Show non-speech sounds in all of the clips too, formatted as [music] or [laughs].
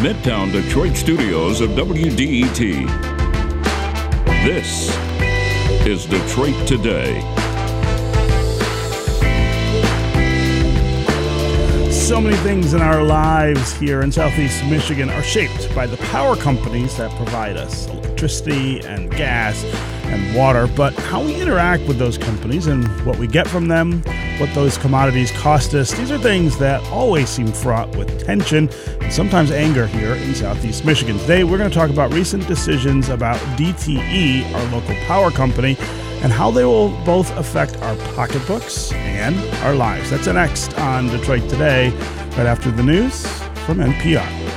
Midtown Detroit studios of WDET. This is Detroit Today. So many things in our lives here in Southeast Michigan are shaped by the power companies that provide us electricity and gas and water, but how we interact with those companies and what we get from them, what those commodities cost us, these are things that always seem fraught with tension and sometimes anger here in Southeast Michigan. Today, we're going to talk about recent decisions about DTE, our local power company, and how they will both affect our pocketbooks and our lives. That's next on Detroit Today, right after the news from NPR.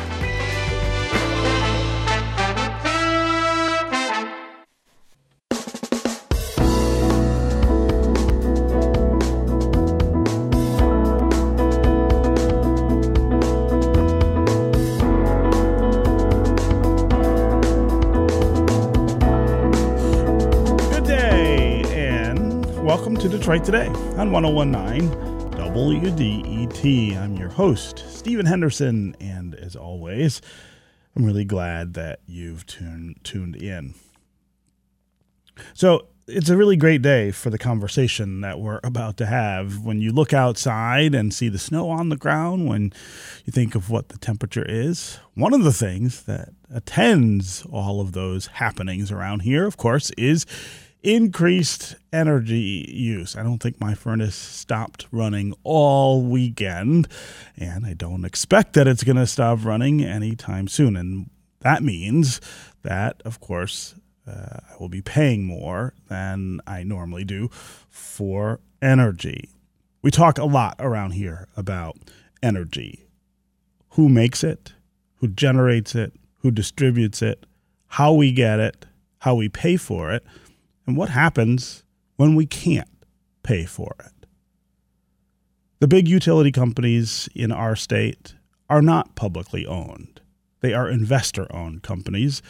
Today on 1019 WDET. I'm your host, Stephen Henderson, and as always, I'm really glad that you've tuned tuned in. So, it's a really great day for the conversation that we're about to have. When you look outside and see the snow on the ground, when you think of what the temperature is, one of the things that attends all of those happenings around here, of course, is increased energy use. I don't think my furnace stopped running all weekend, and I don't expect that it's going to stop running anytime soon. And that means that, of course, uh, I will be paying more than I normally do for energy. We talk a lot around here about energy who makes it, who generates it, who distributes it, how we get it, how we pay for it and what happens when we can't pay for it. The big utility companies in our state are not publicly owned. They are investor owned companies,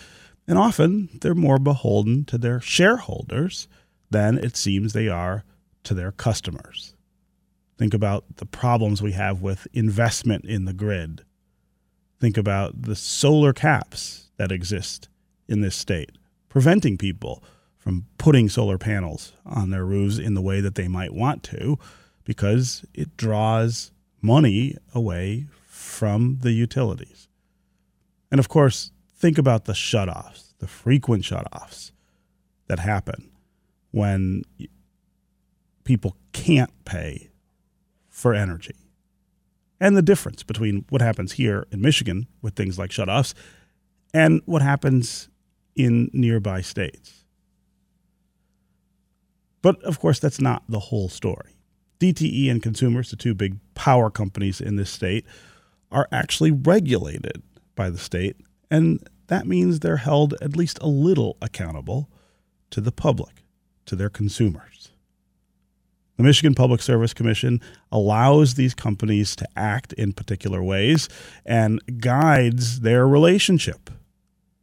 and often they're more beholden to their shareholders than it seems they are to their customers. Think about the problems we have with investment in the grid. Think about the solar caps that exist in this state, preventing people from putting solar panels on their roofs in the way that they might want to because it draws money away from the utilities. And of course, think about the shutoffs, the frequent shutoffs that happen when people can't pay for energy. And the difference between what happens here in Michigan with things like shutoffs and what happens in nearby states. But of course, that's not the whole story. DTE and Consumers, the two big power companies in this state, are actually regulated by the state, and that means they're held at least a little accountable to the public, to their consumers. The Michigan Public Service Commission allows these companies to act in particular ways and guides their relationship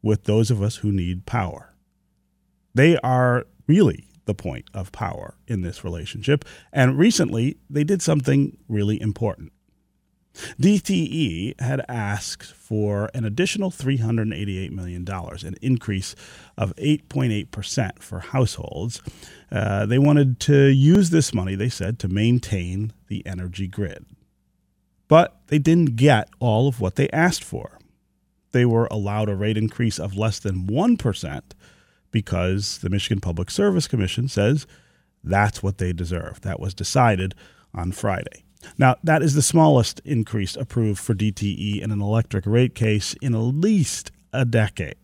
with those of us who need power. They are really the point of power in this relationship. And recently, they did something really important. DTE had asked for an additional $388 million, an increase of 8.8% for households. Uh, they wanted to use this money, they said, to maintain the energy grid. But they didn't get all of what they asked for. They were allowed a rate increase of less than 1% because the Michigan Public Service Commission says that's what they deserve. That was decided on Friday. Now, that is the smallest increase approved for DTE in an electric rate case in at least a decade.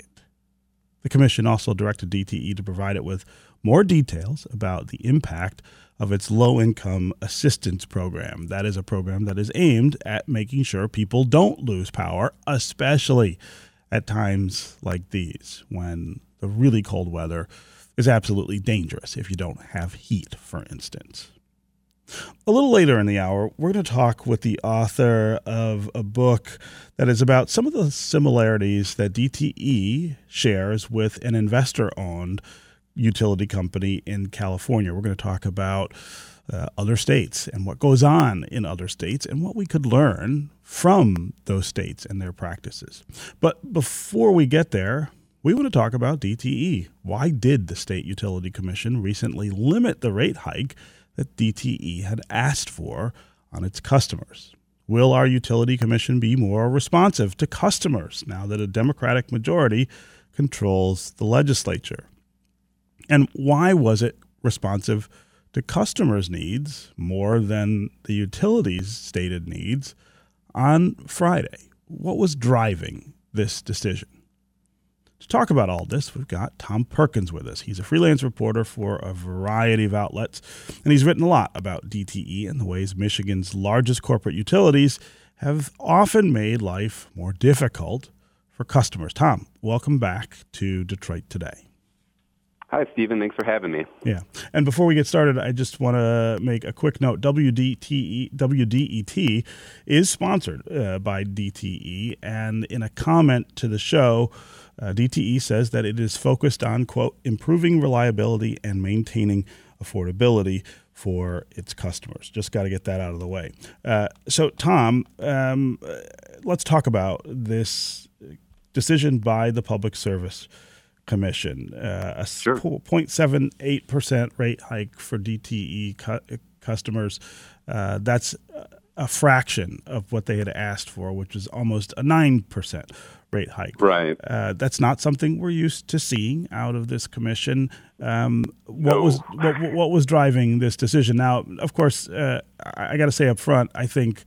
The Commission also directed DTE to provide it with more details about the impact of its low income assistance program. That is a program that is aimed at making sure people don't lose power, especially at times like these when the really cold weather is absolutely dangerous if you don't have heat, for instance. A little later in the hour, we're going to talk with the author of a book that is about some of the similarities that DTE shares with an investor owned utility company in California. We're going to talk about uh, other states and what goes on in other states and what we could learn from those states and their practices. But before we get there, we want to talk about DTE. Why did the State Utility Commission recently limit the rate hike that DTE had asked for on its customers? Will our utility commission be more responsive to customers now that a Democratic majority controls the legislature? And why was it responsive to customers' needs more than the utilities' stated needs on Friday? What was driving this decision? To talk about all this, we've got Tom Perkins with us. He's a freelance reporter for a variety of outlets, and he's written a lot about DTE and the ways Michigan's largest corporate utilities have often made life more difficult for customers. Tom, welcome back to Detroit Today. Hi, Stephen. Thanks for having me. Yeah. And before we get started, I just want to make a quick note. WDTE, WDET is sponsored uh, by DTE. And in a comment to the show, uh, DTE says that it is focused on, quote, improving reliability and maintaining affordability for its customers. Just got to get that out of the way. Uh, so, Tom, um, let's talk about this decision by the Public Service Commission, uh, a sure. 0.78% rate hike for DTE cu- customers. Uh, that's a fraction of what they had asked for, which is almost a 9% rate hike. Right. Uh, that's not something we're used to seeing out of this commission. Um, what no. was what, what, was driving this decision? Now, of course, uh, I, I got to say up front, I think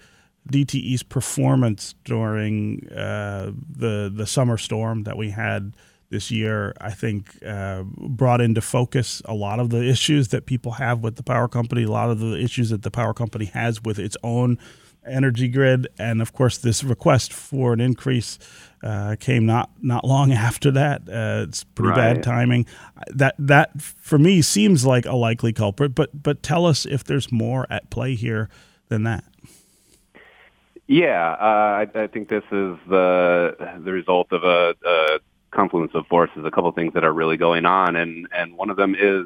DTE's performance during uh, the the summer storm that we had this year, I think, uh, brought into focus a lot of the issues that people have with the power company, a lot of the issues that the power company has with its own energy grid, and of course, this request for an increase uh, came not not long [laughs] after that. Uh, it's pretty right. bad timing. That that for me seems like a likely culprit, but but tell us if there's more at play here than that. Yeah, uh, I, I, think this is the the result of a, a confluence of forces, a couple of things that are really going on, and and one of them is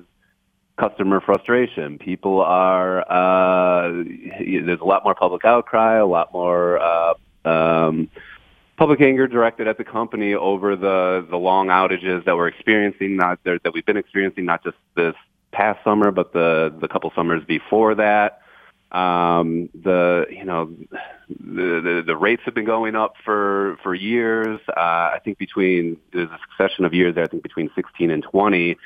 customer frustration. People are uh, there's a lot more public outcry, a lot more uh, um, public anger directed at the company over the the long outages that we're experiencing, not that we've been experiencing, not just this past summer, but the the couple summers before that. Um, the you know the, the the rates have been going up for for years. Uh, I think between there's a succession of years there. I think between 16 and 20,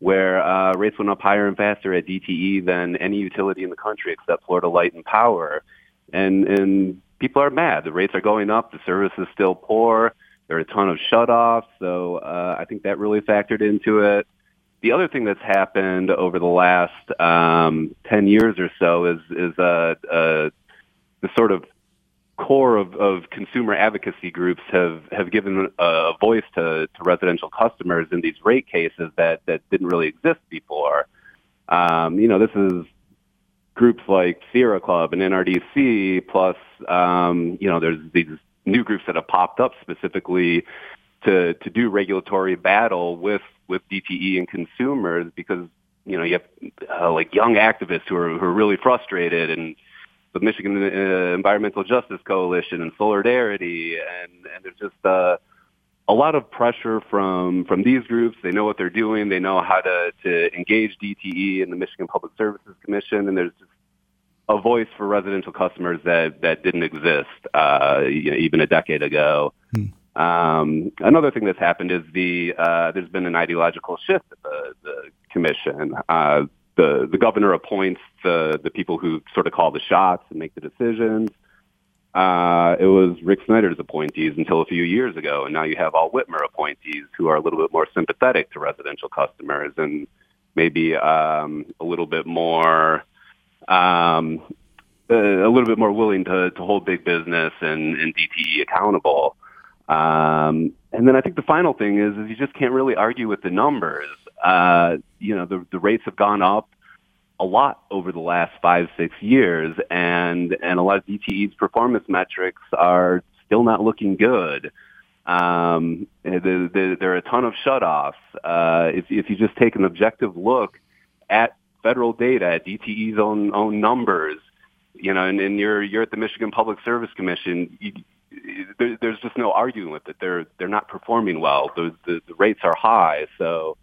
where uh, rates went up higher and faster at DTE than any utility in the country except Florida Light and Power, and and people are mad. The rates are going up. The service is still poor. There are a ton of shutoffs. So uh, I think that really factored into it the other thing that's happened over the last um, 10 years or so is, is uh, uh, the sort of core of, of consumer advocacy groups have, have given a voice to, to residential customers in these rate cases that, that didn't really exist before. Um, you know, this is groups like Sierra Club and NRDC, plus, um, you know, there's these new groups that have popped up specifically to, to do regulatory battle with with DTE and consumers because you know you have uh, like young activists who are who are really frustrated and the Michigan uh, Environmental Justice Coalition and Soulardarity and and there's just uh, a lot of pressure from from these groups. They know what they're doing. They know how to to engage DTE and the Michigan Public Services Commission, and there's just a voice for residential customers that that didn't exist uh, you know, even a decade ago. Hmm. Um, another thing that's happened is the uh, there's been an ideological shift at the, the commission. Uh, the the governor appoints the the people who sort of call the shots and make the decisions. Uh, it was Rick Snyder's appointees until a few years ago, and now you have all Whitmer appointees who are a little bit more sympathetic to residential customers and maybe um, a little bit more um, uh, a little bit more willing to, to hold big business and, and DTE accountable. Um, and then I think the final thing is, is you just can't really argue with the numbers. Uh, you know, the, the rates have gone up a lot over the last five, six years, and, and a lot of DTE's performance metrics are still not looking good. Um, the, the, there are a ton of shutoffs. Uh, if, if you just take an objective look at federal data, at DTE's own own numbers, you know, and, and you're you're at the Michigan Public Service Commission. You, there, there's just no arguing with it. They're they're not performing well. The, the the rates are high, so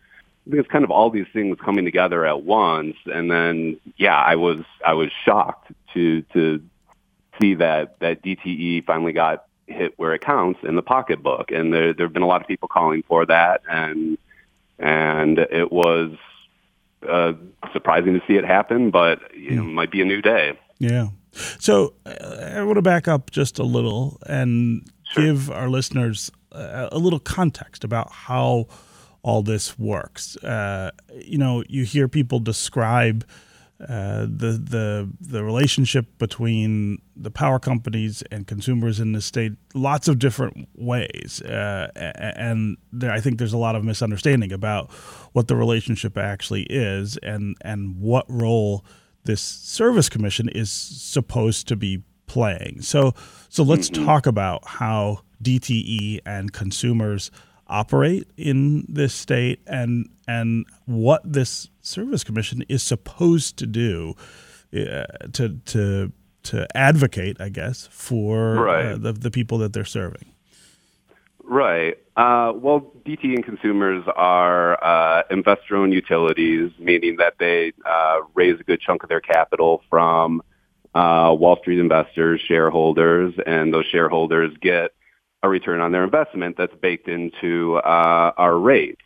I think it's kind of all these things coming together at once. And then, yeah, I was I was shocked to to see that that DTE finally got hit where it counts in the pocketbook. And there there have been a lot of people calling for that, and and it was uh, surprising to see it happen, but you know, it might be a new day. Yeah. So uh, I want to back up just a little and sure. give our listeners a, a little context about how all this works. Uh, you know, you hear people describe uh, the the the relationship between the power companies and consumers in the state lots of different ways, uh, and there, I think there's a lot of misunderstanding about what the relationship actually is and and what role this service commission is supposed to be playing. So so let's mm-hmm. talk about how DTE and consumers operate in this state and and what this service commission is supposed to do uh, to to to advocate, I guess, for uh, right. uh, the the people that they're serving. Right. Uh, well, DT and consumers are uh, investor-owned utilities, meaning that they uh, raise a good chunk of their capital from Wall Street investors, shareholders, and those shareholders get a return on their investment that's baked into uh, our rates.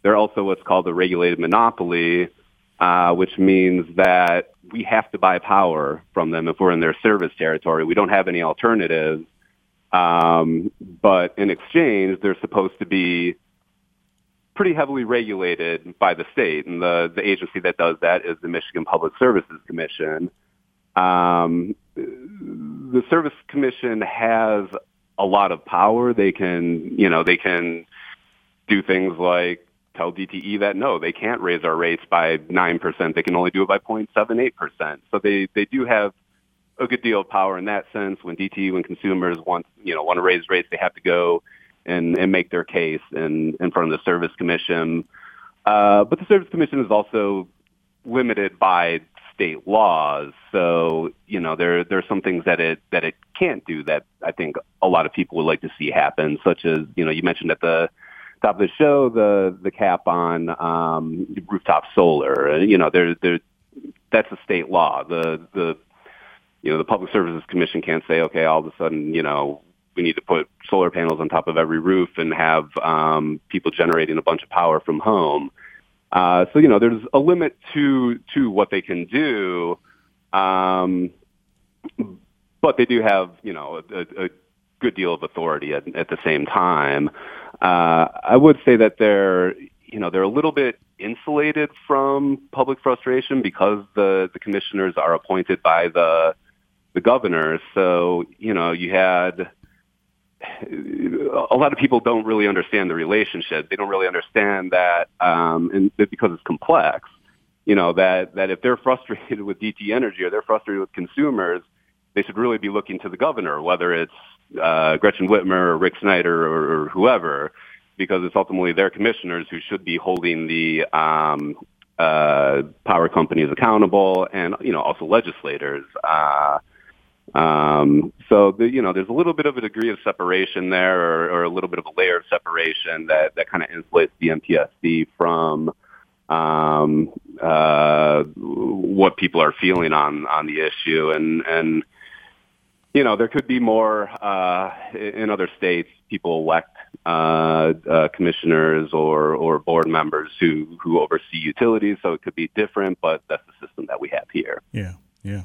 They're also what's called a regulated monopoly, uh, which means that we have to buy power from them if we're in their service territory. We don't have any alternatives. Um, but in exchange, they're supposed to be pretty heavily regulated by the state, and the the agency that does that is the Michigan Public Services Commission. Um, the Service Commission has a lot of power. They can, you know, they can do things like tell DTE that no, they can't raise our rates by 9%. They can only do it by 0.78%. So they, they do have a good deal of power in that sense. When DTE, when consumers want, you know, want to raise rates, they have to go and, and make their case in, in front of the service commission. Uh, but the service commission is also limited by state laws. So, you know, there there are some things that it that it can't do that I think a lot of people would like to see happen, such as, you know, you mentioned at the top of the show the the cap on um rooftop solar. You know, there there that's a state law. The the you know, the Public Services Commission can't say, okay, all of a sudden, you know, we need to put solar panels on top of every roof and have um, people generating a bunch of power from home. Uh, so you know, there's a limit to to what they can do, um, but they do have you know a, a good deal of authority at, at the same time. Uh, I would say that they're you know they're a little bit insulated from public frustration because the the commissioners are appointed by the the governor. So you know you had a lot of people don't really understand the relationship. They don't really understand that, um, and because it's complex, you know, that, that if they're [laughs] frustrated with DT Energy or they're frustrated with consumers, they should really be looking to the governor, whether it's uh, Gretchen Whitmer or Rick Snyder or, or whoever, because it's ultimately their commissioners who should be holding the um, uh, power companies accountable, and you know also legislators. Uh, um, so the, you know, there's a little bit of a degree of separation there, or, or a little bit of a layer of separation that that kind of insulates the MPSC from um, uh, what people are feeling on on the issue, and and you know, there could be more uh, in other states. People elect uh, uh, commissioners or or board members who who oversee utilities, so it could be different, but that's the system that we have here. Yeah, yeah.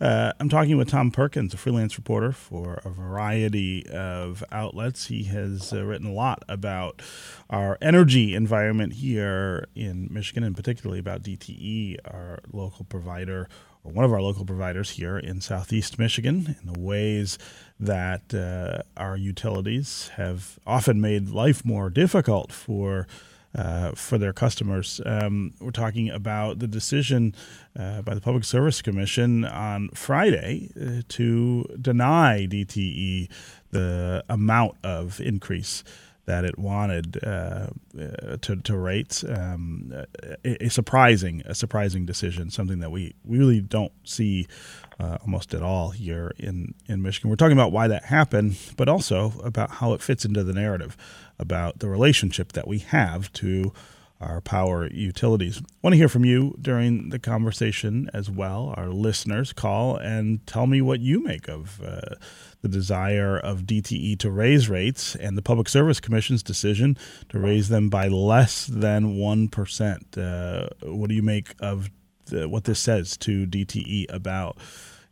Uh, I'm talking with Tom Perkins, a freelance reporter for a variety of outlets. He has uh, written a lot about our energy environment here in Michigan, and particularly about DTE, our local provider, or one of our local providers here in Southeast Michigan, and the ways that uh, our utilities have often made life more difficult for uh, for their customers. Um, we're talking about the decision uh, by the Public Service Commission on Friday uh, to deny DTE the amount of increase that it wanted uh, uh, to, to rates. Um, a, a, surprising, a surprising decision, something that we, really don't see uh, almost at all here in, in Michigan. We're talking about why that happened, but also about how it fits into the narrative about the relationship that we have to our power utilities. Want to hear from you during the conversation as well. Our listeners call and tell me what you make of uh, the desire of DTE to raise rates and the Public Service Commission's decision to raise them by less than 1%. Uh, what do you make of the, what this says to DTE about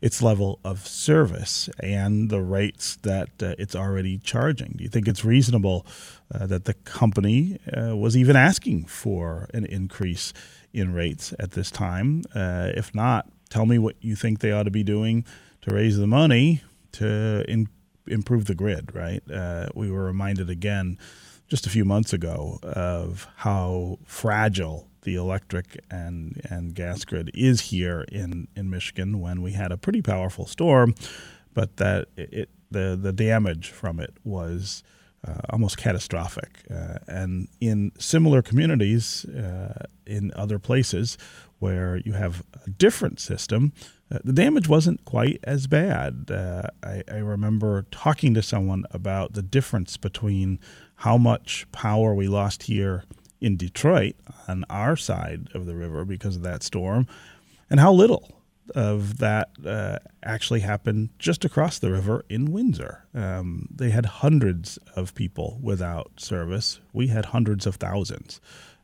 its level of service and the rates that uh, it's already charging? Do you think it's reasonable uh, that the company uh, was even asking for an increase in rates at this time? Uh, if not, tell me what you think they ought to be doing to raise the money to in, improve the grid, right? Uh, we were reminded again just a few months ago of how fragile the electric and, and gas grid is here in, in Michigan when we had a pretty powerful storm, but that it, the, the damage from it was uh, almost catastrophic. Uh, and in similar communities uh, in other places where you have a different system, uh, the damage wasn't quite as bad. Uh, I, I remember talking to someone about the difference between how much power we lost here in Detroit on our side of the river because of that storm, and how little of that uh, actually happened just across the river in Windsor. Um, they had hundreds of people without service. We had hundreds of thousands.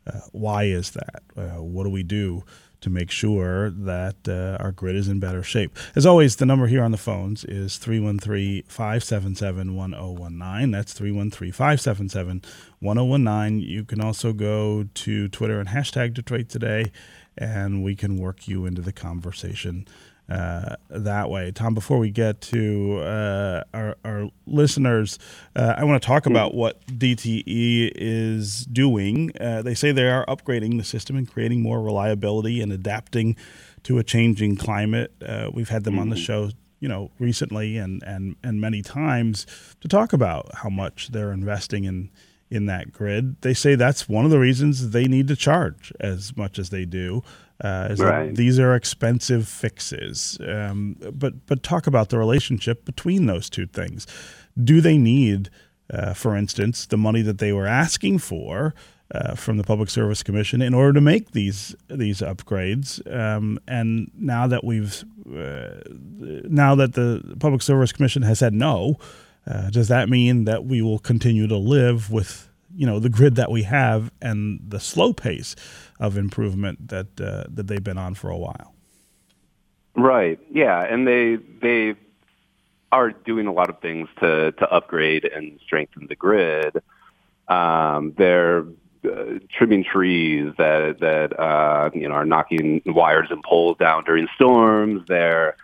Uh, why is that? Uh, what do we do to make sure that uh, our grid is in better shape. As always, the number here on the phones is 313 577 1019. That's 313 577 1019. You can also go to Twitter and hashtag Detroit Today, and we can work you into the conversation uh, that way. Tom, before we get to uh, our, our, listeners, uh, I want to talk about what DTE is doing. Uh, they say they are upgrading the system and creating more reliability and adapting to a changing climate. Uh, we've had them mm-hmm. on the mm-hmm. show. You know, recently and, and, and many times to talk about how much they're investing in in that grid. They say that's one of the reasons they need to charge as much as they do. Uh, right. These are expensive fixes, um, but but talk about the relationship between those two things. Do they need, uh, for instance, the money that they were asking for uh, from the Public Service Commission in order to make these these upgrades? Um, and now that we've uh, now that the Public Service Commission has said no, uh, does that mean that we will continue to live with you know the grid that we have and the slow pace of improvement that uh, that they've been on for a while. Right. Yeah, and they they are doing a lot of things to to upgrade and strengthen the grid. Um, they're uh, trimming trees that that uh, you know are knocking wires and poles down during storms. They're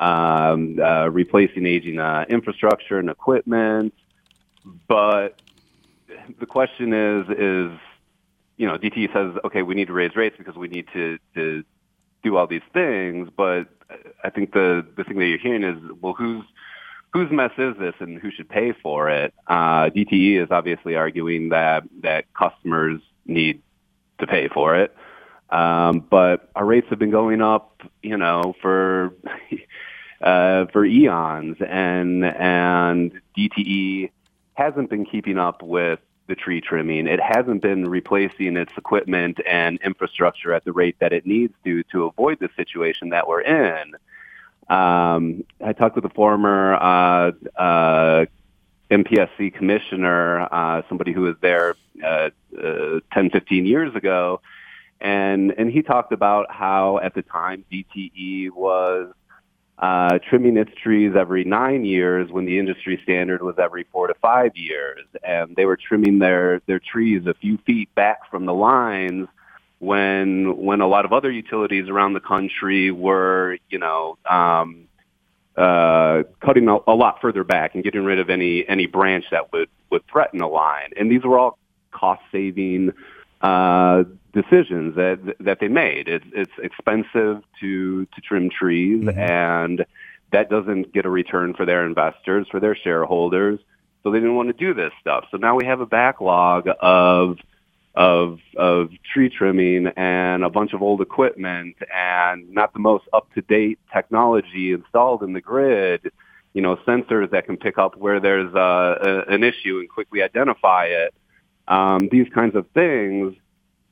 um, uh, replacing aging uh, infrastructure and equipment, but the question is, is you know, DTE says, okay, we need to raise rates because we need to to do all these things, but I think the the thing that you're hearing is, well, who's whose mess is this and who should pay for it? Uh, DTE is obviously arguing that that customers need to pay for it, um, but our rates have been going up, you know, for [laughs] uh, for eons, and and DTE hasn't been keeping up with the tree trimming. It hasn't been replacing its equipment and infrastructure at the rate that it needs to to avoid the situation that we're in. Um, I talked with a former uh, uh, MPSC commissioner, uh, somebody who was there uh, uh, 10, 15 years ago, and and he talked about how at the time DTE was uh, trimming its trees every nine years when the industry standard was every four to five years. And they were trimming their, their trees a few feet back from the lines when, when a lot of other utilities around the country were, you know, um, uh, cutting a, a lot further back and getting rid of any, any branch that would, would threaten a line. And these were all cost saving, uh, decisions that that they made. It's it's expensive to to trim trees, mm-hmm. and that doesn't get a return for their investors, for their shareholders. so they didn't want to do this stuff. So now we have a backlog of of of tree trimming and a bunch of old equipment and not the most up to date technology installed in the grid. You know, sensors that can pick up where there's a, a, an issue and quickly identify it. Um, these kinds of things.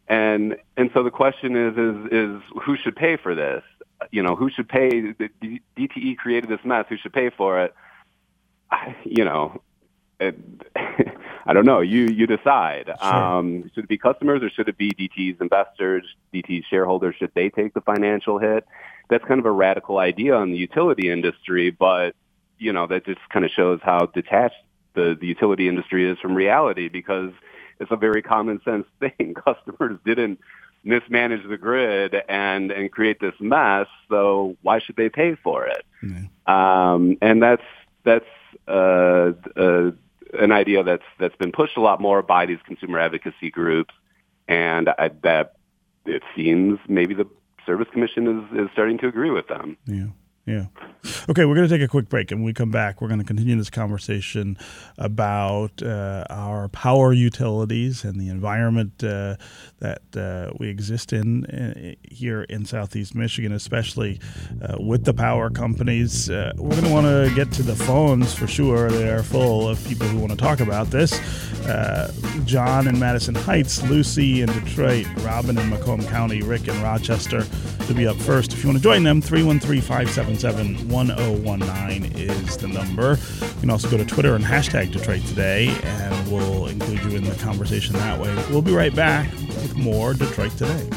And and so the question is is is who should pay for this? You know, who should pay? The DTE created this mess. Who should pay for it? You know, it, [laughs] I don't know. You you decide. Sure. Um, should it be customers or should it be DT's investors, DT's shareholders? Should they take the financial hit? That's kind of a radical idea in the utility industry, but you know that just kind of shows how detached the, the utility industry is from reality because it's a very common sense [laughs] thing. Customers didn't mismanage the grid and and create this mess, so why should they pay for it? Mm-hmm. Um, and that's that's uh, uh, an idea that's that's been pushed a lot more by these consumer advocacy groups, and I, that it seems maybe the Service Commission is is starting to agree with them. Yeah. Yeah. Okay, we're going to take a quick break, and when we come back, we're going to continue this conversation about uh, our power utilities and the environment uh, that uh, we exist in uh, here in Southeast Michigan, especially uh, with the power companies. Uh, we're going to want to get to the phones for sure. They are full of people who want to talk about this. John in Madison Heights, Lucy in Detroit, Robin in Macomb County, Rick in Rochester to be up first. If you want to join them, 313 577 1019 is the number. You can also go to Twitter and hashtag Detroit Today, and we'll include you in the conversation that way. We'll be right back with more Detroit Today.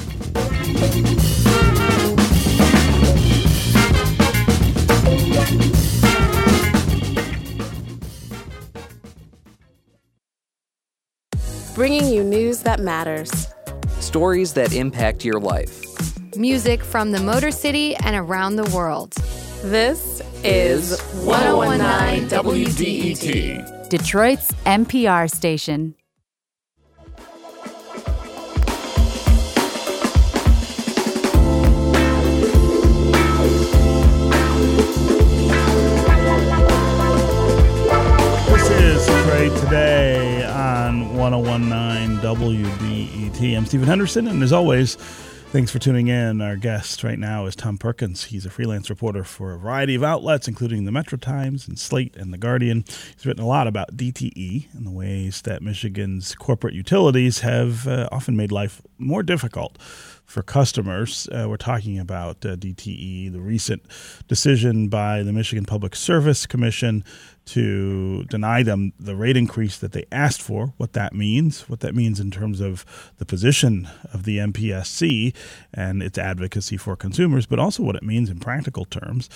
Bringing you news that matters, stories that impact your life music from the Motor City and around the world. This is 1019 WDET, Detroit's NPR station. This is Detroit Today on 1019 WDET. I'm Stephen Henderson, and as always, Thanks for tuning in. Our guest right now is Tom Perkins. He's a freelance reporter for a variety of outlets, including the Metro Times and Slate and The Guardian. He's written a lot about DTE and the ways that Michigan's corporate utilities have uh, often made life more difficult for customers. Uh, we're talking about uh, DTE, the recent decision by the Michigan Public Service Commission to deny them the rate increase that they asked for, what that means, what that means in terms of the position of the MPSC and its advocacy for consumers, but also what it means in practical terms.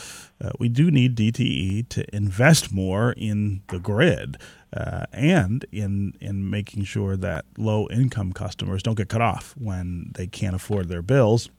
Uh, we do need DTE to invest more in the grid uh, and in in making sure that low income customers don't get cut off when they can't afford their bills.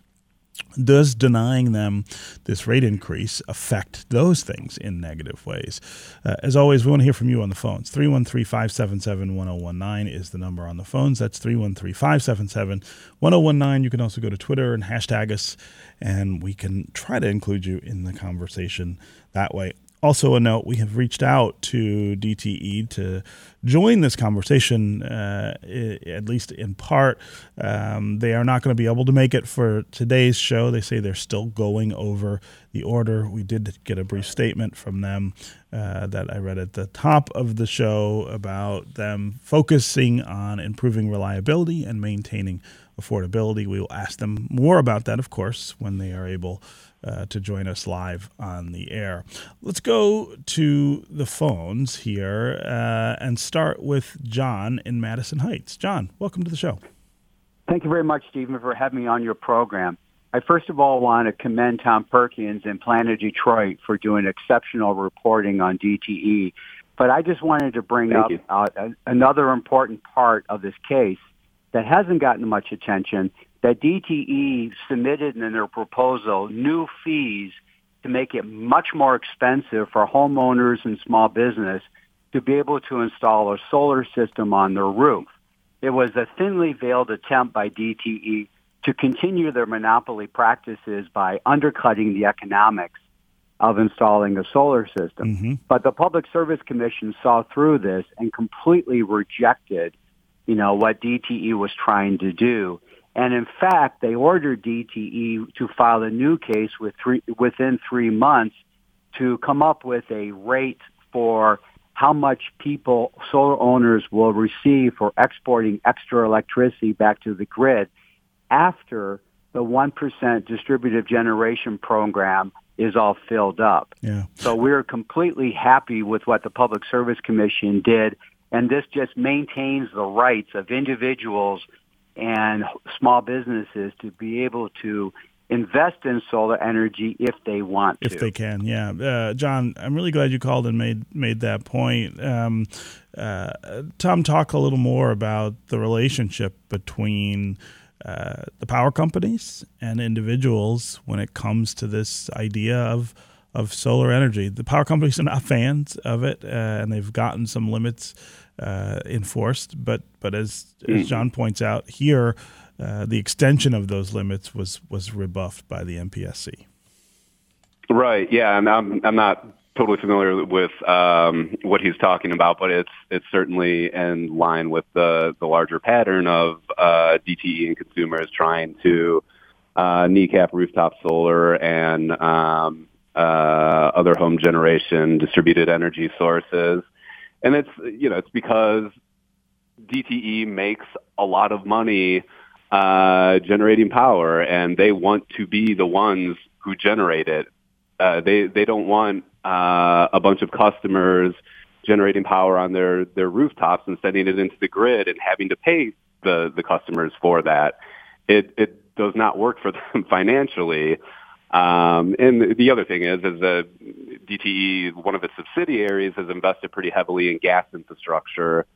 Does denying them this rate increase affect those things in negative ways? Uh, as always, we want to hear from you on the phones. 313 577 1019 is the number on the phones. That's 313 577 1019. You can also go to Twitter and hashtag us, and we can try to include you in the conversation that way. Also, a note we have reached out to DTE to join this conversation, uh, at least in part. Um, they are not going to be able to make it for today's show. They say they're still going over the order. We did get a brief statement from them uh, that I read at the top of the show about them focusing on improving reliability and maintaining affordability. We will ask them more about that, of course, when they are able uh, to join us live on the air. Let's go to the phones here uh, and start with John in Madison Heights. John, welcome to the show. Thank you very much, Stephen, for having me on your program. I first of all want to commend Tom Perkins and Planet Detroit for doing exceptional reporting on DTE. But I just wanted to bring Thank up uh, another important part of this case that hasn't gotten much attention, that DTE submitted in their proposal new fees to make it much more expensive for homeowners and small business to be able to install a solar system on their roof. It was a thinly veiled attempt by DTE to continue their monopoly practices by undercutting the economics of installing a solar system. Mm-hmm. But the Public Service Commission saw through this and completely rejected, you know, what DTE was trying to do. And in fact, they ordered DTE to file a new case with three, within three months to come up with a rate for how much people, solar owners will receive for exporting extra electricity back to the grid after the 1% distributive generation program is all filled up. Yeah. So we're completely happy with what the Public Service Commission did, and this just maintains the rights of individuals and small businesses to be able to invest in solar energy if they want to. If they can, yeah. Uh, John, I'm really glad you called and made made that point. Um, uh, Tom, talk a little more about the relationship between uh, the power companies and individuals when it comes to this idea of of solar energy. The power companies are not fans of it, uh, and they've gotten some limits uh, enforced. But but as as John points out here, uh, the extension of those limits was was rebuffed by the MPSC. Right. Yeah. And I'm I'm not totally familiar with um, what he's talking about, but it's it's certainly in line with the the larger pattern of uh, DTE and consumers trying to uh, kneecap rooftop solar and um, uh, other home generation distributed energy sources, and it's you know it's because DTE makes a lot of money uh, generating power, and they want to be the ones who generate it. Uh, they they don't want uh, a bunch of customers generating power on their their rooftops and sending it into the grid and having to pay the the customers for that. It it does not work for [laughs] them financially. Um, and the other thing is, is that DTE, one of its subsidiaries, has invested pretty heavily in gas infrastructure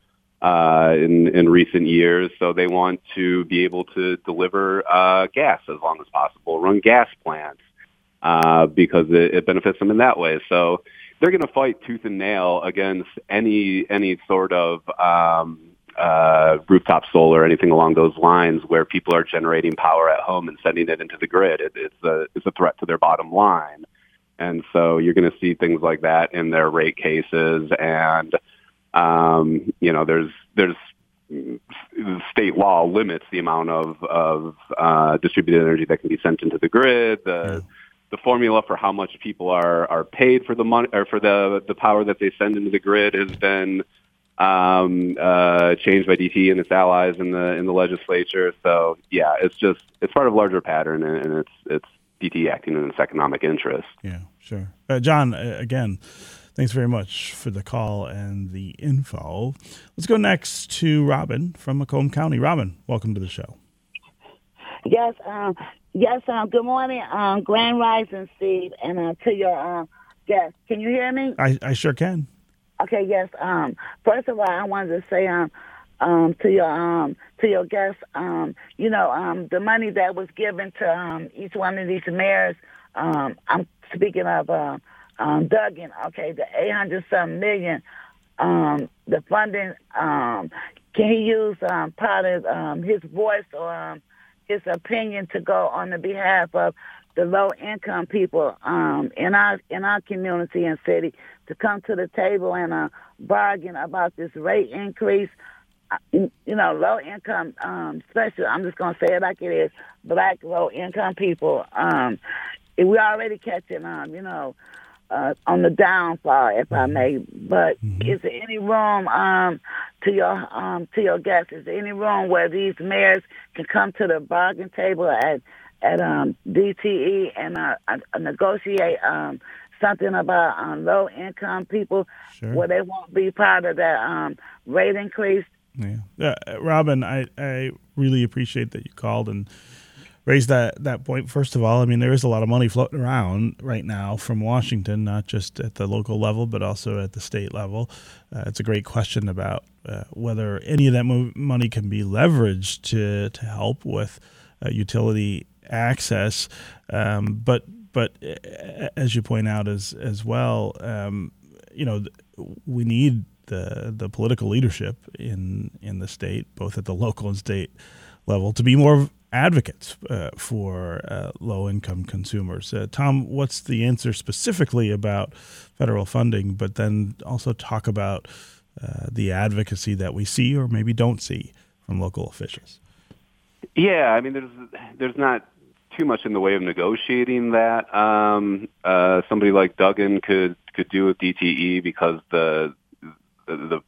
uh, in in recent years. So they want to be able to deliver uh, gas as long as possible, run gas plants uh, because it, it benefits them in that way. So they're going to fight tooth and nail against any any sort of um, uh, rooftop solar, anything along those lines, where people are generating power at home and sending it into the grid. It, it's a it's a threat to their bottom line, and so you're going to see things like that in their rate cases and um, you know, there's there's state law limits the amount of of uh, distributed energy that can be sent into the grid. The Yeah. the formula for how much people are are paid for the money or for the the power that they send into the grid has been um, uh, changed by DT and its allies in the in the legislature. So yeah, it's just it's part of a larger pattern, and, and it's it's DT acting in its economic interest. Yeah, sure. Uh, John, uh, again, thanks very much for the call and the info. Let's go next to Robin from Macomb County. Robin, welcome to the show. Yes, um, yes, um, good morning, um, Grand Rising, Steve, and uh, to your um, guest. Can you hear me? I, I sure can. Okay, yes. Um, first of all, I wanted to say um, um, to your um, to your guests, um, you know, um, the money that was given to um, each one of these mayors. Um, I'm speaking of uh, um, Duggan. Okay, the 800 some million. Um, the funding. Um, can he use um, part of um, his voice or um, his opinion to go on the behalf of the low income people um, in our in our community and city to come to the table and uh, bargain about this rate increase. You know, low income, um, especially I'm just gonna say it like it is, black low income people. Um, we already catching um, you know, uh, on the downfall, if I may. But is there any room um, to your um, to your guests? Is there any room where these mayors can come to the bargain table at at um, DTE and uh, uh, negotiate um, something about um, low income people Sure. where they won't be part of that um, rate increase? Yeah. Uh, Robin, I, I really appreciate that you called and raised that, that point. First of all, I mean, there is a lot of money floating around right now from Washington, not just at the local level, but also at the state level. Uh, it's a great question about uh, whether any of that mo- money can be leveraged to, to help with uh, utility access. Um, but but uh, as you point out as as well, um, you know, we need the the political leadership in in the state, both at the local and state level, to be more advocates uh, for uh, low income consumers. Uh, Tom, what's the answer specifically about federal funding, but then also talk about uh, the advocacy that we see or maybe don't see from local officials? Yeah, I mean, there's there's not too much in the way of negotiating that. Um, uh, somebody like Duggan could could do with DTE because the the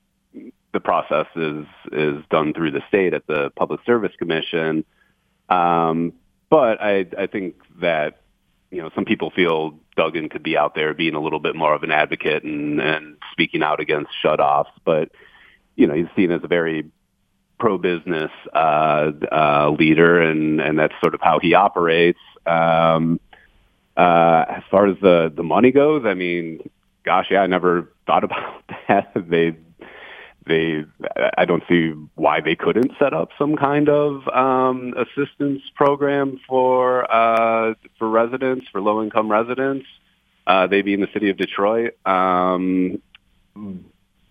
the process is is done through the state at the Public Service Commission. Um, but I I think that you know some people feel Duggan could be out there being a little bit more of an advocate and and speaking out against shutoffs. But you know he's seen as a very pro-business uh, uh, leader, and and that's sort of how he operates. Um, uh, as far as the the money goes, I mean, gosh, yeah, I never thought [laughs] about that. they they I don't see why they couldn't set up some kind of um, assistance program for uh, for residents for low income residents. Uh, they be in the city of Detroit. Um,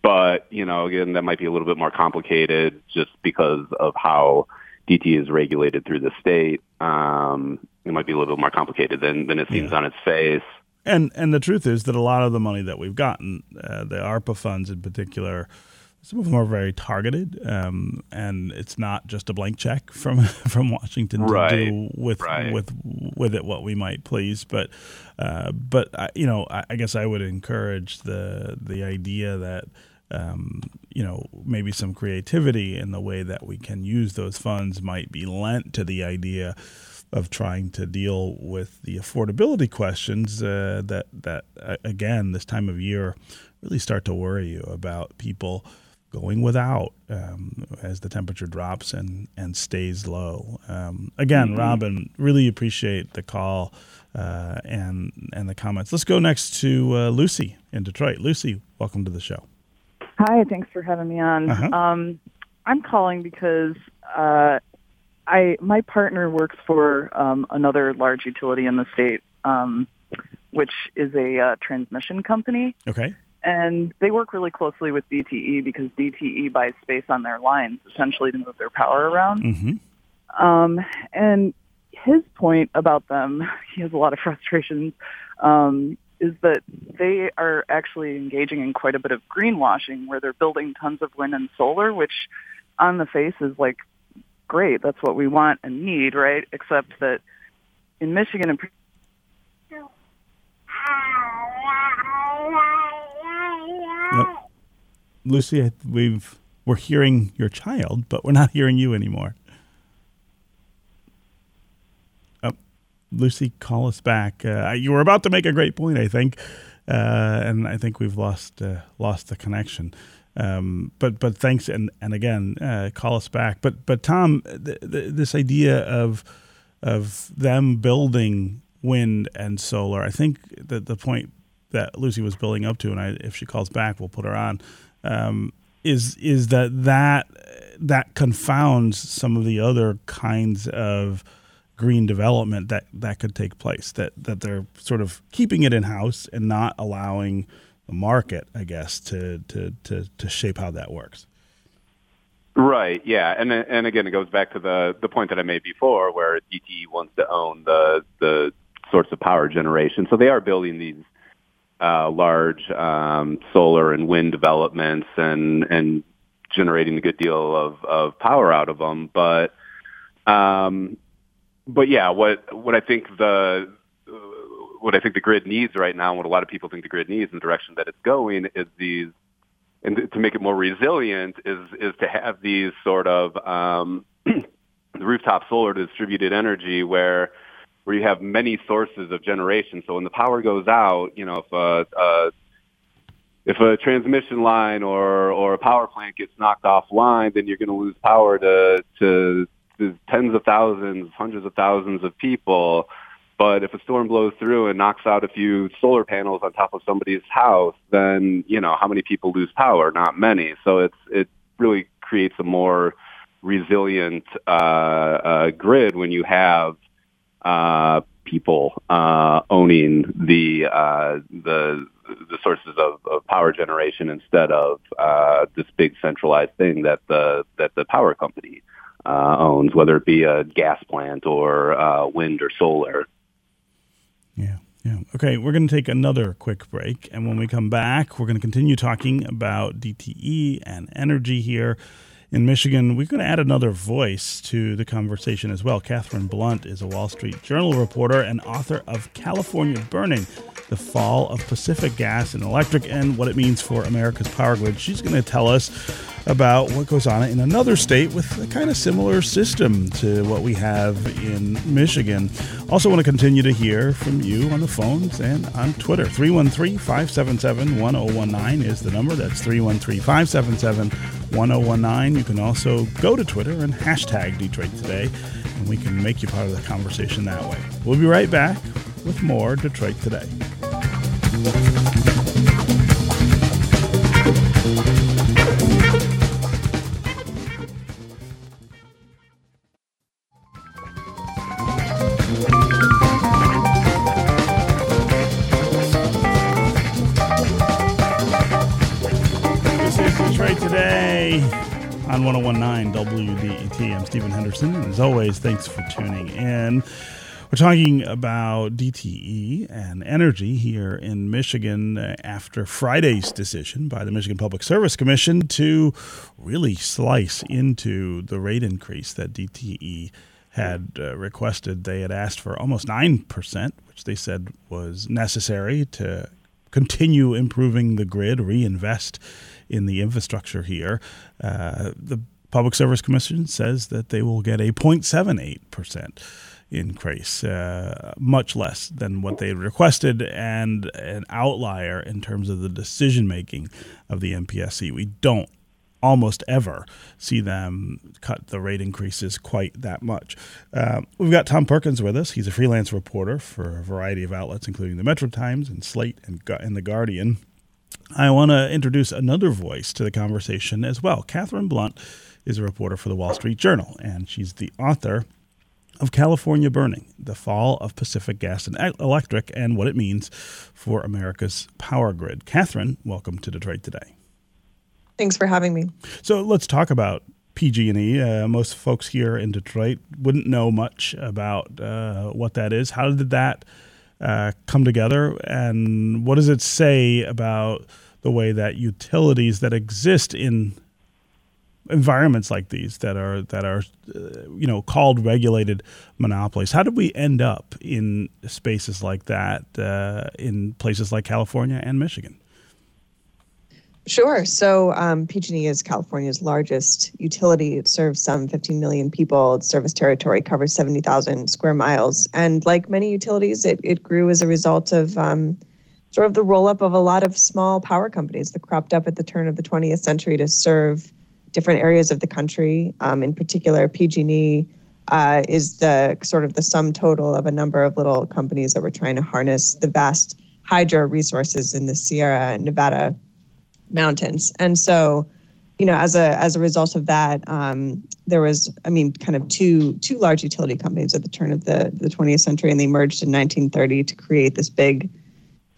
but, you know, again, that might be a little bit more complicated just because of how DTE is regulated through the state. Um, it might be a little bit more complicated than, than it seems yeah. on its face. And and the truth is that a lot of the money that we've gotten, uh, the ARPA funds in particular, some of them are very targeted, um, and it's not just a blank check from [laughs] from Washington to right. do with right. with with it what we might please. But uh, but I, you know, I, I, guess I would encourage the the idea that um, you know, maybe some creativity in the way that we can use those funds might be lent to the idea of trying to deal with the affordability questions uh, that that uh, again this time of year really start to worry you about people going without um, as the temperature drops and and stays low. Um, again, mm-hmm. Robin, really appreciate the call uh, and and the comments. Let's go next to uh, Lucy in Detroit. Lucy, welcome to the show. Hi, thanks for having me on. Uh-huh. Um, I'm calling because uh, I my partner works for um, another large utility in the state, um, which is a uh, transmission company. Okay. And they work really closely with DTE because DTE buys space on their lines essentially to move their power around. Mm-hmm. Um, and his point about them, [laughs] he has a lot of frustrations. Um, is that they are actually engaging in quite a bit of greenwashing where they're building tons of wind and solar, which on the face is like, great, that's what we want and need, right? Except that in Michigan and Lucy, we've we're hearing your child, but we're not hearing you anymore. Lucy, call us back. Uh, you were about to make a great point, I think, uh, and I think we've lost uh, lost the connection. Um, but but thanks, and and again, uh, call us back. But but Tom, th- th- this idea of of them building wind and solar, I think that the point that Lucy was building up to, and I, if she calls back, we'll put her on. Um, is is that that that confounds some of the other kinds of green development that that could take place that that they're sort of keeping it in house and not allowing the market i guess to to to to shape how that works. Right. Yeah. And and again it goes back to the the point that i made before where DTE wants to own the the source of power generation. So they are building these uh, large um, solar and wind developments and and generating a good deal of of power out of them. But um, but yeah, what what I think the what I think the grid needs right now, and what a lot of people think the grid needs, in the direction that it's going, is these, and to make it more resilient, is is to have these sort of um, [clears throat] rooftop solar distributed energy where where you have many sources of generation. So when the power goes out, you know, if a, a if a transmission line or or a power plant gets knocked offline, then you're going to lose power to to tens of thousands, hundreds of thousands of people. But if a storm blows through and knocks out a few solar panels on top of somebody's house, then you know how many people lose power? Not many. So it's it really creates a more resilient uh, uh, grid when you have uh, people uh, owning the uh, the the sources of, of power generation instead of uh, this big centralized thing that the that the power company uh, owns, whether it be a gas plant or uh, wind or solar. Yeah. Yeah. Okay, we're going to take another quick break. And when we come back, we're going to continue talking about DTE and energy here in Michigan. We're going to add another voice to the conversation as well. Catherine Blunt is a Wall Street Journal reporter and author of California Burning The Fall of Pacific Gas and Electric and What It Means for America's Power Grid. She's going to tell us about what goes on in another state with a kind of similar system to what we have in Michigan. Also, want to continue to hear from you on the phones and on Twitter. 313 577 1019 is the number. That's 313 577 1019. You can also go to Twitter and hashtag Detroit Today, and we can make you part of the conversation that way. We'll be right back with more Detroit Today. On 1019 WDET. I'm Stephen Henderson, and as always, thanks for tuning in. We're talking about DTE and energy here in Michigan after Friday's decision by the Michigan Public Service Commission to really slice into the rate increase that DTE had uh, requested. They had asked for almost 9%, which they said was necessary to continue improving the grid, reinvest in the infrastructure here. Uh, the Public Service Commission says that they will get a 0.78% increase, uh, much less than what they requested, and an outlier in terms of the decision making of the MPSC. We don't almost ever see them cut the rate increases quite that much. Uh, we've got Tom Perkins with us. He's a freelance reporter for a variety of outlets, including the Metro Times and Slate and, and the Guardian. I want to introduce another voice to the conversation as well. Catherine Blunt is a reporter for the Wall Street Journal, and she's the author of California Burning The Fall of Pacific Gas and Electric and What It Means for America's Power Grid. Catherine, welcome to Detroit Today. Thanks for having me. So let's talk about PG&E. Uh, most folks here in Detroit wouldn't know much about uh, what that is. How did that uh, come together, and what does it say about the way that utilities that exist in environments like these that are that are uh, you know called regulated monopolies how did we end up in spaces like that uh, in places like California and Michigan Sure. So um, PG&E is California's largest utility. It serves some 15 million people. Its service territory covers 70,000 square miles. And like many utilities, it, it grew as a result of um, sort of the roll up of a lot of small power companies that cropped up at the turn of the 20th century to serve different areas of the country. Um, in particular, PG&E uh, is the sort of the sum total of a number of little companies that were trying to harness the vast hydro resources in the Sierra Nevada mountains. And so, you know, as a as a result of that, um, there was, I mean, kind of two two large utility companies at the turn of the the 20th century, and they merged in 1930 to create this big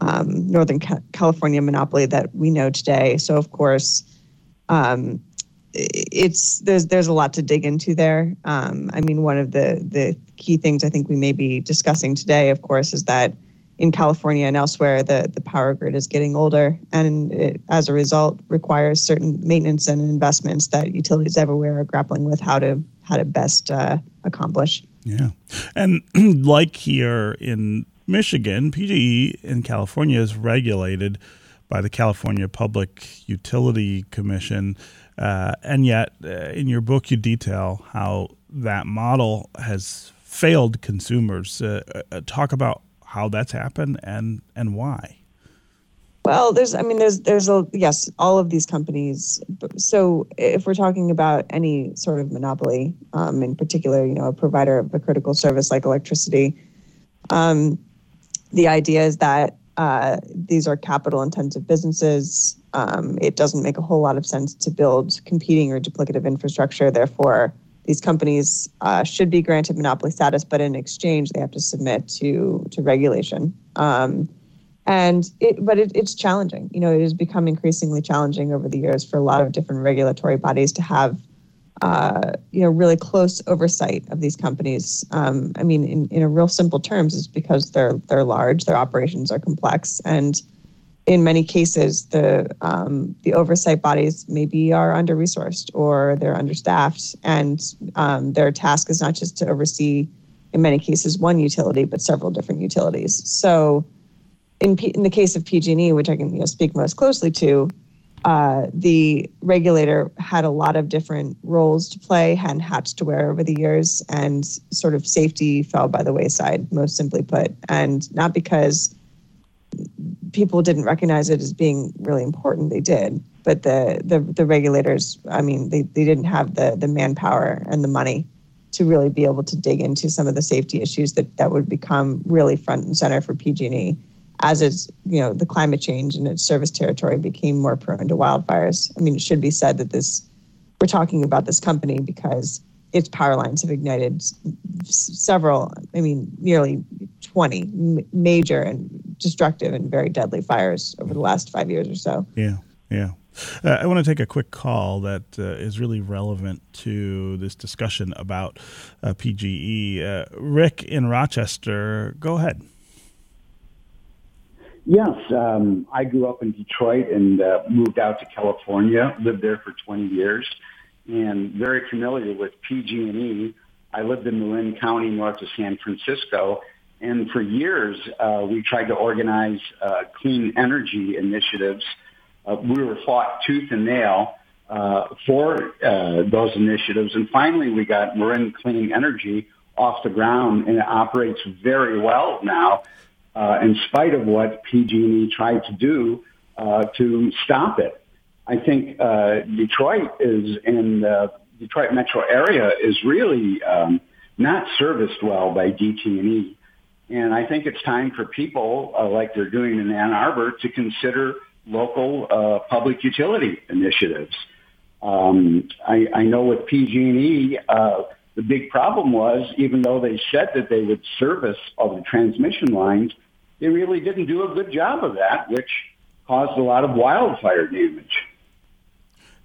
um, Northern Ca- California monopoly that we know today. So, of course, um, it's there's there's a lot to dig into there. Um, I mean, one of the the key things I think we may be discussing today, of course, is that in California and elsewhere, the, the power grid is getting older, and it, as a result, requires certain maintenance and investments that utilities everywhere are grappling with how to how to best uh, accomplish. Yeah, and [clears throat] like here in Michigan, PGE in California is regulated by the California Public Utility Commission, uh, and yet uh, in your book you detail how that model has failed consumers. Uh, uh talk about how that's happened and and why. Well, there's, I mean, there's, there's a, yes, all of these companies. So if we're talking about any sort of monopoly, um, in particular, you know, a provider of a critical service like electricity, um, the idea is that uh, these are capital intensive businesses. Um, it doesn't make a whole lot of sense to build competing or duplicative infrastructure. Therefore, these companies uh, should be granted monopoly status, but in exchange, they have to submit to to regulation. Um, and it, but it, it's challenging. You know, it has become increasingly challenging over the years for a lot of different regulatory bodies to have uh, you know, really close oversight of these companies. Um, I mean, in, in a real simple terms, is because they're they're large, their operations are complex, and in many cases, the um, the oversight bodies maybe are under resourced or they're understaffed, and um, their task is not just to oversee, in many cases, one utility, but several different utilities. So, in P- in the case of PG&E, which I can you know, speak most closely to, uh, the regulator had a lot of different roles to play and hats to wear over the years, and sort of safety fell by the wayside, most simply put. And not because people didn't recognize it as being really important, they did. But the, the, the regulators, I mean, they, they didn't have the, the manpower and the money to really be able to dig into some of the safety issues that, that would become really front and center for PG&E as it's you know the climate change and its service territory became more prone to wildfires. I mean, it should be said that this we're talking about this company because its power lines have ignited several, I mean, nearly 20 major and destructive and very deadly fires over the last five years or so. Yeah, yeah. Uh, I want to take a quick call that uh, is really relevant to this discussion about uh, PGE. Uh, Rick in Rochester, go ahead. Yes, um, I grew up in Detroit and uh, moved out to California. Lived there for 20 years, and very familiar with PG&E. I lived in Marin County, north of San Francisco, and for years uh, we tried to organize uh, clean energy initiatives. Uh, we were fought tooth and nail uh, for uh, those initiatives, and finally we got Marin Clean Energy off the ground, and it operates very well now uh, in spite of what PG&E tried to do to stop it. I think Detroit is in the Detroit metro area is really um, not serviced well by DT&E. And I think it's time for people, uh, like they're doing in Ann Arbor, to consider local uh, public utility initiatives. Um, I, I know with PG&E, uh, the big problem was, even though they said that they would service all the transmission lines, they really didn't do a good job of that, which caused a lot of wildfire damage.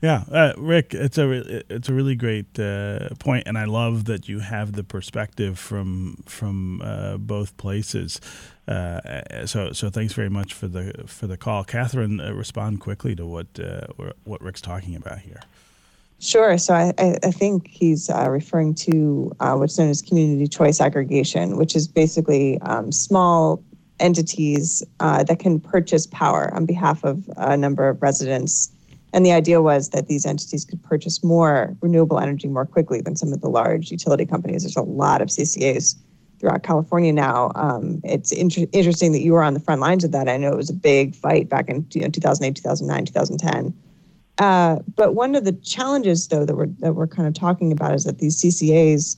Yeah, uh, Rick, it's a it's a really great uh, point, and I love that you have the perspective from from uh, both places. Uh, so so thanks very much for the for the call, Catherine. Uh, respond quickly to what uh, what Rick's talking about here. Sure. So I, I think he's uh, referring to uh, what's known as community choice aggregation, which is basically um, small entities uh, that can purchase power on behalf of a number of residents. And the idea was that these entities could purchase more renewable energy more quickly than some of the large utility companies. There's a lot of CCAs throughout California now. Um, it's inter- interesting that you were on the front lines of that. I know it was a big fight back in you know, 2008, 2009, 2010. Uh, but one of the challenges, though, that we're that we're kind of talking about is that these CCAs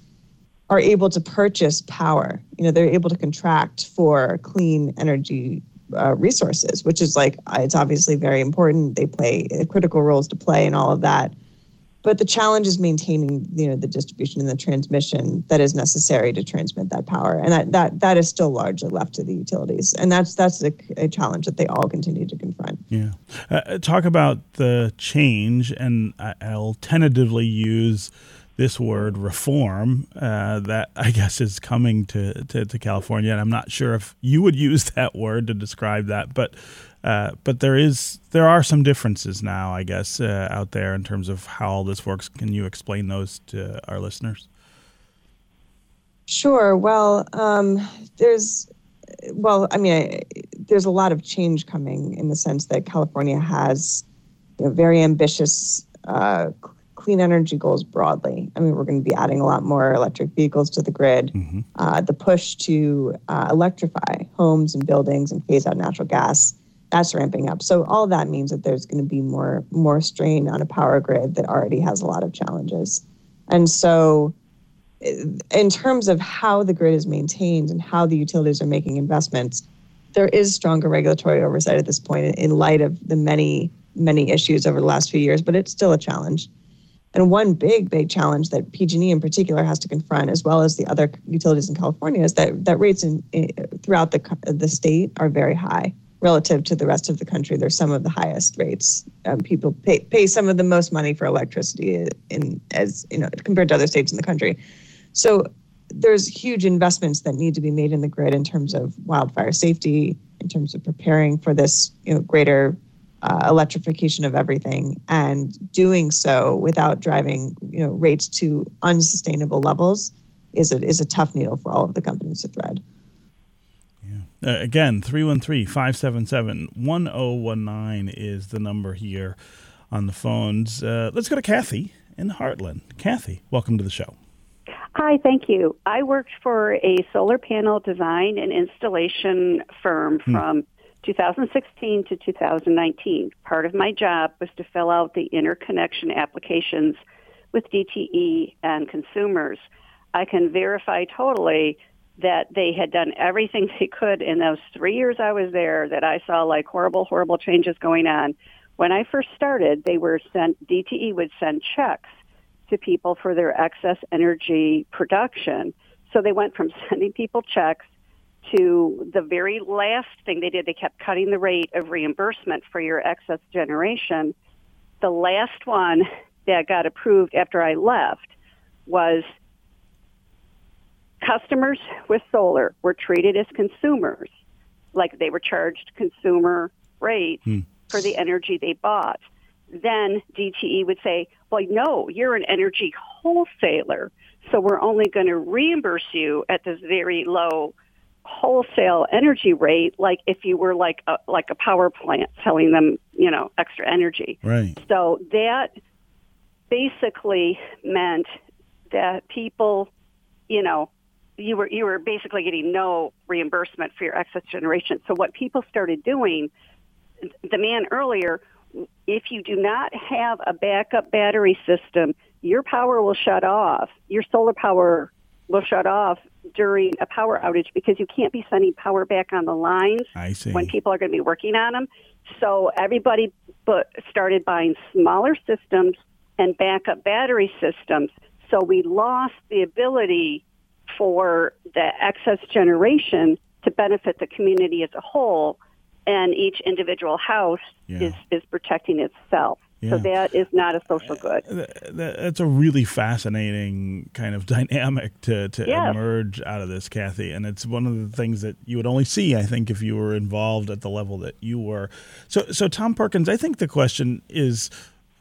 are able to purchase power. You know, they're able to contract for clean energy uh, resources, which is like it's obviously very important. They play uh, critical roles to play and all of that. But the challenge is maintaining, you know, the distribution and the transmission that is necessary to transmit that power, and that that that is still largely left to the utilities, and that's that's a, a challenge that they all continue to confront. Yeah, uh, talk about the change, and I'll tentatively use this word reform uh, that I guess is coming to, to, to, California. And I'm not sure if you would use [laughs] that word to describe that, but uh, but there is there are some differences now, I guess, uh, out there in terms of how all this works. Can you explain those to our listeners? Sure. Well, um, there's well, I mean, I, there's a lot of change coming in the sense that California has you know, very ambitious uh, clean energy goals broadly. I mean, we're going to be adding a lot more electric vehicles to the grid. Mm-hmm. Uh, the push to uh, electrify homes and buildings and phase out natural gas that's ramping up. So all that means that there's going to be more more strain on a power grid that already has a lot of challenges. And so in terms of how the grid is maintained and how the utilities are making investments, there is stronger regulatory oversight at this point in light of the many many issues over the last few years, but it's still a challenge. And one big, big challenge that PG&E in particular has to confront, as well as the other utilities in California, is that that rates in, in throughout the the state are very high. relative to the rest of the country, they're some of the highest rates. Um, people pay, pay some of the most money for electricity in as you know compared to other states in the country. So there's huge investments that need to be made in the grid in terms of wildfire safety, in terms of preparing for this you know greater uh, electrification of everything, and doing so without driving you know rates to unsustainable levels is a is a tough needle for all of the companies to thread. Uh, again, 313 577 1019 is the number here on the phones. Uh, let's go to Kathy in Hartland. Kathy, welcome to the show. Hi, thank you. I worked for a solar panel design and installation firm hmm. from 2016 to 2019. Part of my job was to fill out the interconnection applications with DTE and consumers. I can verify totally that they had done everything [laughs] they could in those three years I was there that I saw like horrible, horrible changes going on. When I first started, they were sent, DTE would send checks to people for their excess energy production. So they went from [laughs] sending people checks to the very last thing they did, they kept cutting the rate of reimbursement for your excess generation. The last one that got approved after I left was customers with solar were treated as consumers, like they were charged consumer rates hmm. for the energy they bought. Then DTE would say, well, no, you're an energy wholesaler, so we're only going to reimburse you at this very low wholesale energy rate like if you were like a like a power plant selling them you know extra energy right so that basically meant that people you know you were you were basically getting no reimbursement for your excess generation. So what people started doing, the man earlier, if you do not have a backup battery system, your power will shut off. Your solar power will shut off during a power outage because you can't be sending power back on the lines when people are going to be working on them. So everybody but started buying smaller systems and backup battery systems. So we lost the ability for the excess generation to benefit the community as a whole, and each individual house yeah. is, is protecting itself. Yeah. So that is not a social good. That's a really fascinating kind of [laughs] dynamic to, to yes. emerge out of this, Kathy. And it's one of the things that you would only see, I think, if you were involved at the level that you were. So, so Tom Perkins, I think the question is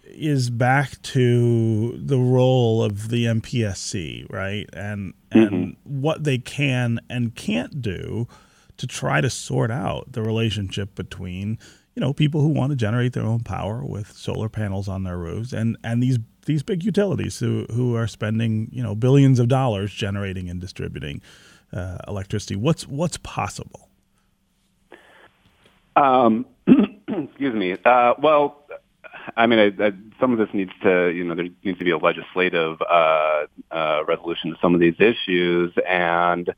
is back to the role of the MPSC, right? And and mm-hmm. what they can and can't do to try to sort out the relationship between you know people who want to generate their own power with solar panels on their roofs and and these these big utilities who who are spending you know billions of dollars generating and distributing uh, electricity. What's what's possible? Um, [clears throat] excuse me. Uh, well, I mean, I, I, some of this needs to, you know, there needs to be a legislative uh, uh, resolution to some of these issues, and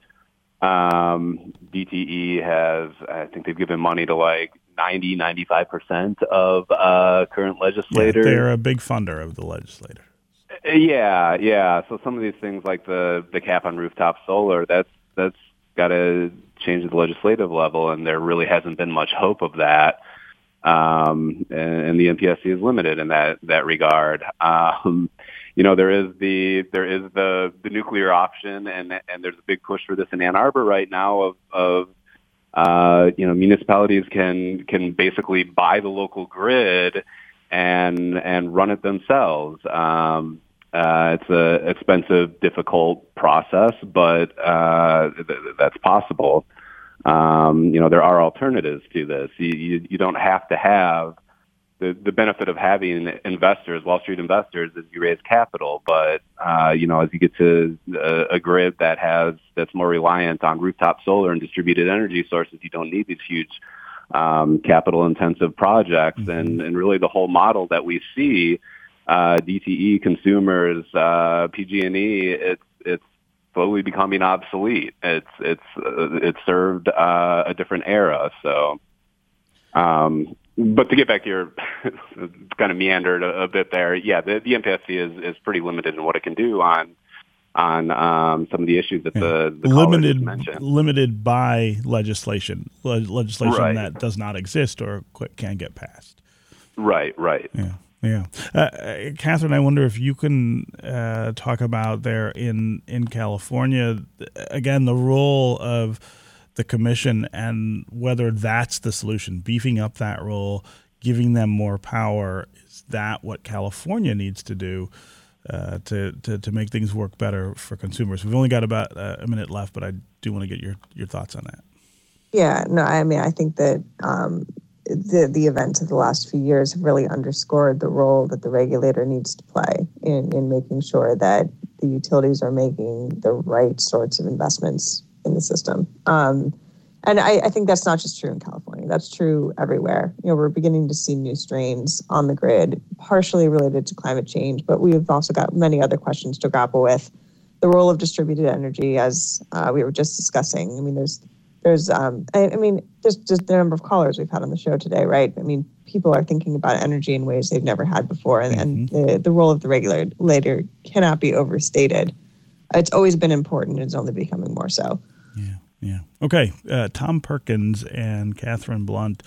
um, DTE has, I think they've given money to like 90, 95 percent of uh, current legislators. Yeah, they're a big funder of the legislator. Yeah, yeah. So some of these things, like the the cap on rooftop solar, that's that's got to change at the legislative level, and there really hasn't been much hope of that um, and, and, the MPSC is limited in that that regard. Um, you know, there is the there is the the nuclear option, and and there's a big push for this in Ann Arbor right now of of uh, you know municipalities can can basically buy the local grid and and run it themselves. Um, uh, it's a expensive, difficult process, but uh, th- that's possible. Um, you know, there are alternatives to this. You, you, you don't have to have the, the benefit of having investors, Wall Street investors, is you raise capital. But, uh, you know, as you get to a, a grid that has, that's more reliant on rooftop solar and distributed energy sources, you don't need these huge, um, capital intensive projects. Mm-hmm. And, and really the whole model that we see, uh, DTE consumers, uh, PG&E, it's, it's slowly becoming obsolete. It's it's uh, it's served uh, a different era. So, um, but to get back to your [laughs] kind of meandered a, a bit there, yeah, the, the MPSC is is pretty limited in what it can do on on um, some of the issues that the, the limited mentioned. limited by legislation, Le- legislation Right. that does not exist or can get passed. Right, right. Yeah. Yeah, uh, uh, Catherine, I wonder if you can uh, talk about there in in California again the role of the commission and whether that's the solution, beefing up that role, giving them more power. Is that what California needs to do uh, to, to to make things work better for consumers? We've only got about uh, a minute left, but I do want to get your your thoughts on that. Yeah, no, I mean, I think that um, the the events of the last few years have really underscored the role that the regulator needs to play in in making sure that the utilities are making the right sorts of investments in the system. Um, and I, I think that's not just true in California. That's true everywhere. You know, we're beginning to see new strains on the grid, partially related to climate change, but we've also got many other questions to grapple with. The role of distributed energy, as uh, we were just discussing. I mean, there's there's um I, I mean there's just the number of callers we've had on the show today right i mean people are thinking about energy in ways they've never had before and, and the, the role of the regulator cannot be overstated it's always been important it's only becoming more so Yeah. Yeah. Okay. Uh, Tom Perkins and Catherine Blunt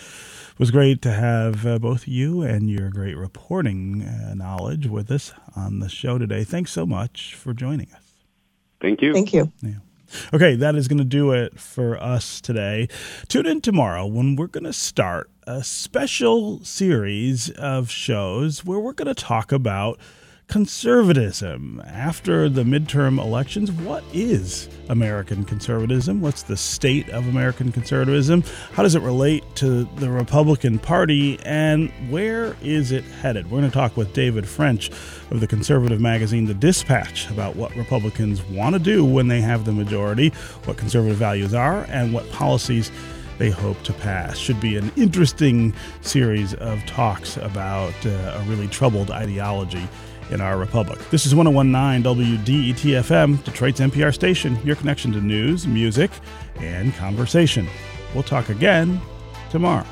it was great to have uh, both you and your great reporting uh, knowledge with us on the show today. Thanks so much for joining us. Thank you. thank you Yeah. Okay, that is going to do it for us today. Tune in tomorrow when we're going to start a special series of shows where we're going to talk about conservatism. After the midterm elections, what is American conservatism? What's the state of American conservatism? How does it relate to the Republican Party? And where is it headed? We're going to talk with David French of the conservative magazine The Dispatch about what Republicans want to do when they have the majority, what conservative values are, and what policies they hope to pass. Should be an interesting series of talks about uh, a really troubled ideology in our republic. This is 1019 WDET FM, Detroit's NPR station, your connection to news, music, and conversation. We'll talk again tomorrow.